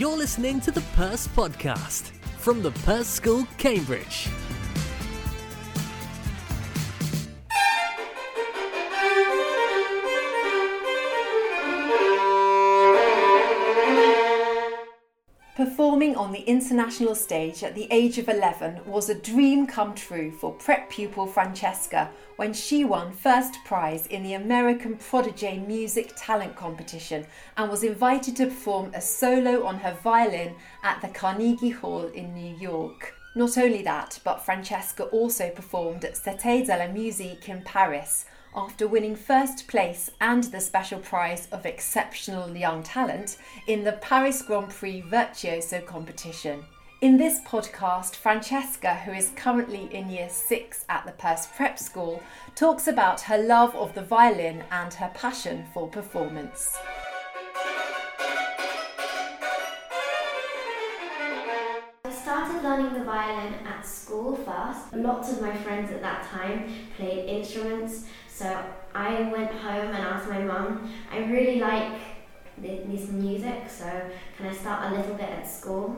You're listening to the Perse Podcast from the Perse School, Cambridge. Performing on the international stage at the age of 11 was a dream come true for prep pupil Francesca when she won first prize in the American Prodigy Music Talent Competition and was invited to perform a solo on her violin at the Carnegie Hall in New York. Not only that, but Francesca also performed at Cité de la Musique in Paris after winning first place and the special prize of Exceptional Young Talent in the Paris Grand Prix Virtuoso competition. In this podcast, Francesca, who is currently in year six at the Perse Prep School, talks about her love of the violin and her passion for performance. Started learning the violin at school first. Lots of my friends at that time played instruments, so I went home and asked my mum, I really like this music, so can I start a little bit at school?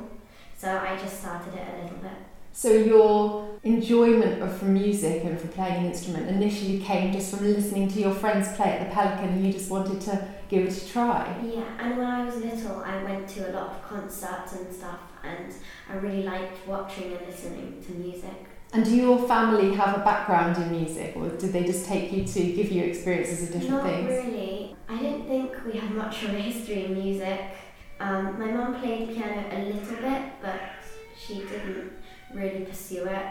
So I just started it a little bit. So your enjoyment of from music and for playing an instrument initially came just from listening to your friends play at the Pelican and you just wanted to give it a try? Yeah, and when I was little I went to a lot of concerts and stuff and I really liked watching and listening to music. And do your family have a background in music, or did they just take you to give you experiences of different Not things? Not really. I don't think we have much of a history in music. Um, my mum played piano a little bit, but she didn't really pursue it.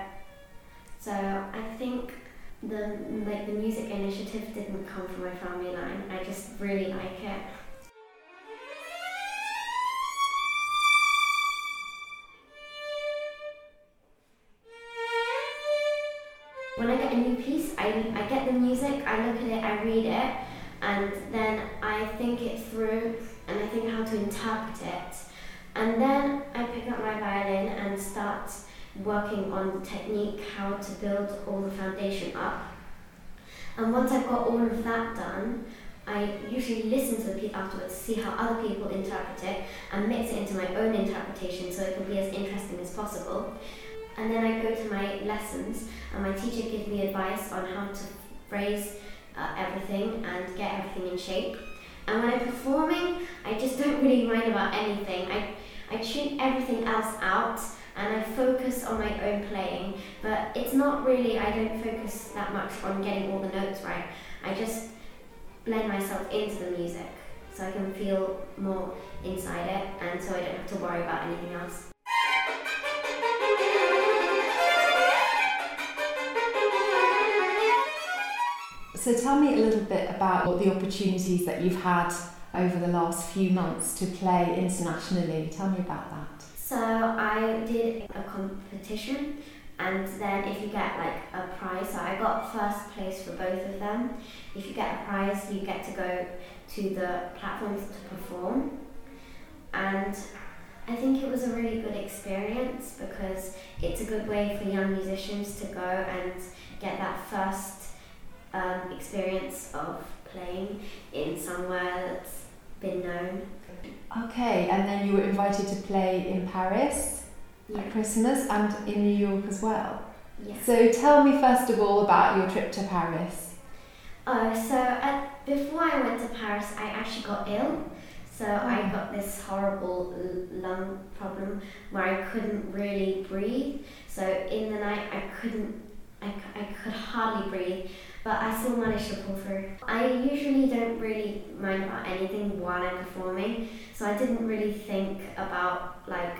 So I think the like the music initiative didn't come from my family line. I just really like it. When I get a new piece, I, I get the music, I look at it, I read it, and then I think it through and I think how to interpret it. And then I pick up my violin and start working on the technique, how to build all the foundation up. And once I've got all of that done, I usually listen to the piece afterwards, see how other people interpret it, and mix it into my own interpretation so it can be as interesting as possible. And then I go to my lessons, and my teacher gives me advice on how to phrase uh, everything and get everything in shape. And when I'm performing, I just don't really mind about anything. I, I tune everything else out and I focus on my own playing. But it's not really, I don't focus that much on getting all the notes right. I just blend myself into the music so I can feel more inside it and so I don't have to worry about anything else. So tell me a little bit about what the opportunities that you've had over the last few months to play internationally. Tell me about that. So I did a competition and then if you get like a prize, so I got first place for both of them. If you get a prize, you get to go to the platforms to perform. And I think it was a really good experience because it's a good way for young musicians to go and get that first um, experience of playing in somewhere that's been known. Okay, and then you were invited to play in Paris yeah. at Christmas and in New York as well. Yeah. So tell me first of all about your trip to Paris. Uh, so at, before I went to Paris, I actually got ill. So oh. I got this horrible lung problem where I couldn't really breathe. So in the night, I couldn't, I, I could hardly breathe but I still managed to pull through. I usually don't really mind about anything while I'm performing, so I didn't really think about like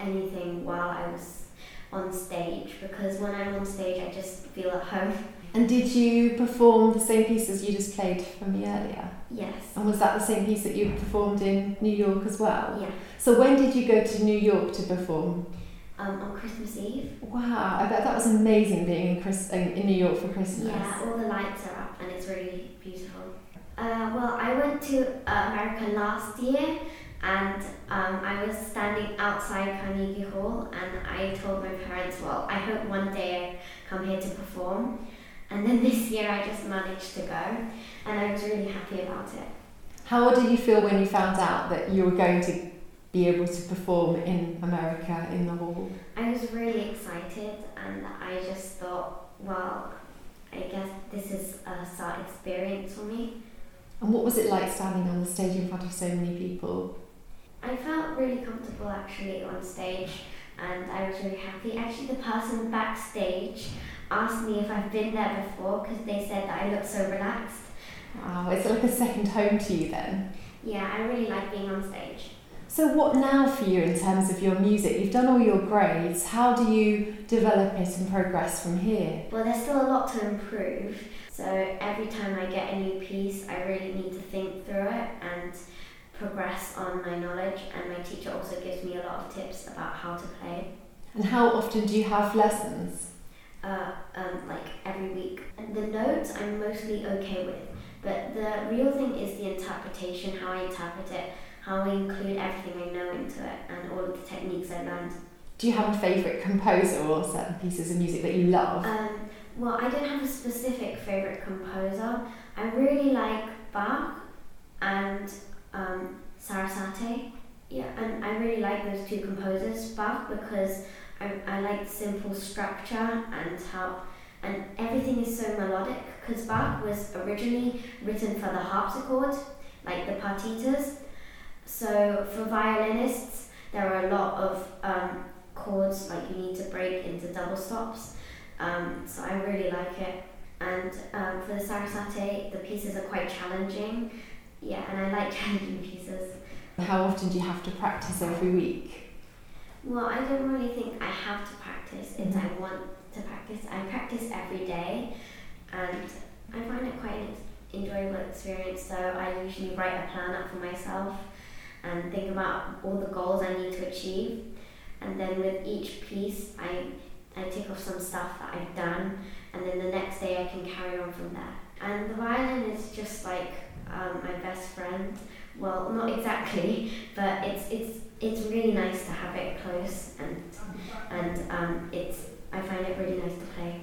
anything while I was on stage because when I'm on stage I just feel at home. And did you perform the same piece as you just played for me earlier? Yes. And was that the same piece that you performed in New York as well? Yeah. So when did you go to New York to perform? Um, on Christmas Eve. Wow, I bet that was amazing being in, Chris- in New York for Christmas. Yeah, all the lights are up and it's really beautiful. Uh, well, I went to uh, America last year and um, I was standing outside Carnegie Hall and I told my parents, well, I hope one day I come here to perform. And then this year I just managed to go and I was really happy about it. How old did you feel when you found out that you were going to be able to perform in America in the hall? I was really excited and I just thought, well, I guess this is a start experience for me. And what was it like standing on the stage in front of so many people? I felt really comfortable actually on stage and I was really happy. Actually, the person backstage asked me if I've been there before because they said that I looked so relaxed. Wow, it's like a second home to you then. Yeah, I really like being on stage. So, what now for you in terms of your music? You've done all your grades. How do you develop it and progress from here? Well, there's still a lot to improve. So, every time I get a new piece, I really need to think through it and progress on my knowledge. And my teacher also gives me a lot of tips about how to play. And how often do you have lessons? Uh, um, like every week. And the notes I'm mostly okay with, but the real thing is the interpretation, how I interpret it how I include everything I know into it and all of the techniques I learned. Do you have a favourite composer or certain pieces of music that you love? Um, well, I don't have a specific favourite composer. I really like Bach and um, Sarasate. Yeah, and I really like those two composers, Bach, because I, I like simple structure and how and everything is so melodic because Bach was originally written for the harpsichord, like the partitas, so for violinists, there are a lot of um, chords like you need to break into double stops. Um, so I really like it. And um, for the Sarasate, the pieces are quite challenging. Yeah, and I like challenging pieces. How often do you have to practice every week? Well, I don't really think I have to practice. It's mm-hmm. I want to practice. I practice every day, and I find it quite an enjoyable experience. So I usually write a plan up for myself and think about all the goals I need to achieve. And then with each piece, I, I tick off some stuff that I've done, and then the next day I can carry on from there. And the violin is just like um, my best friend. Well, not exactly, but it's it's it's really nice to have it close, and and um, it's I find it really nice to play.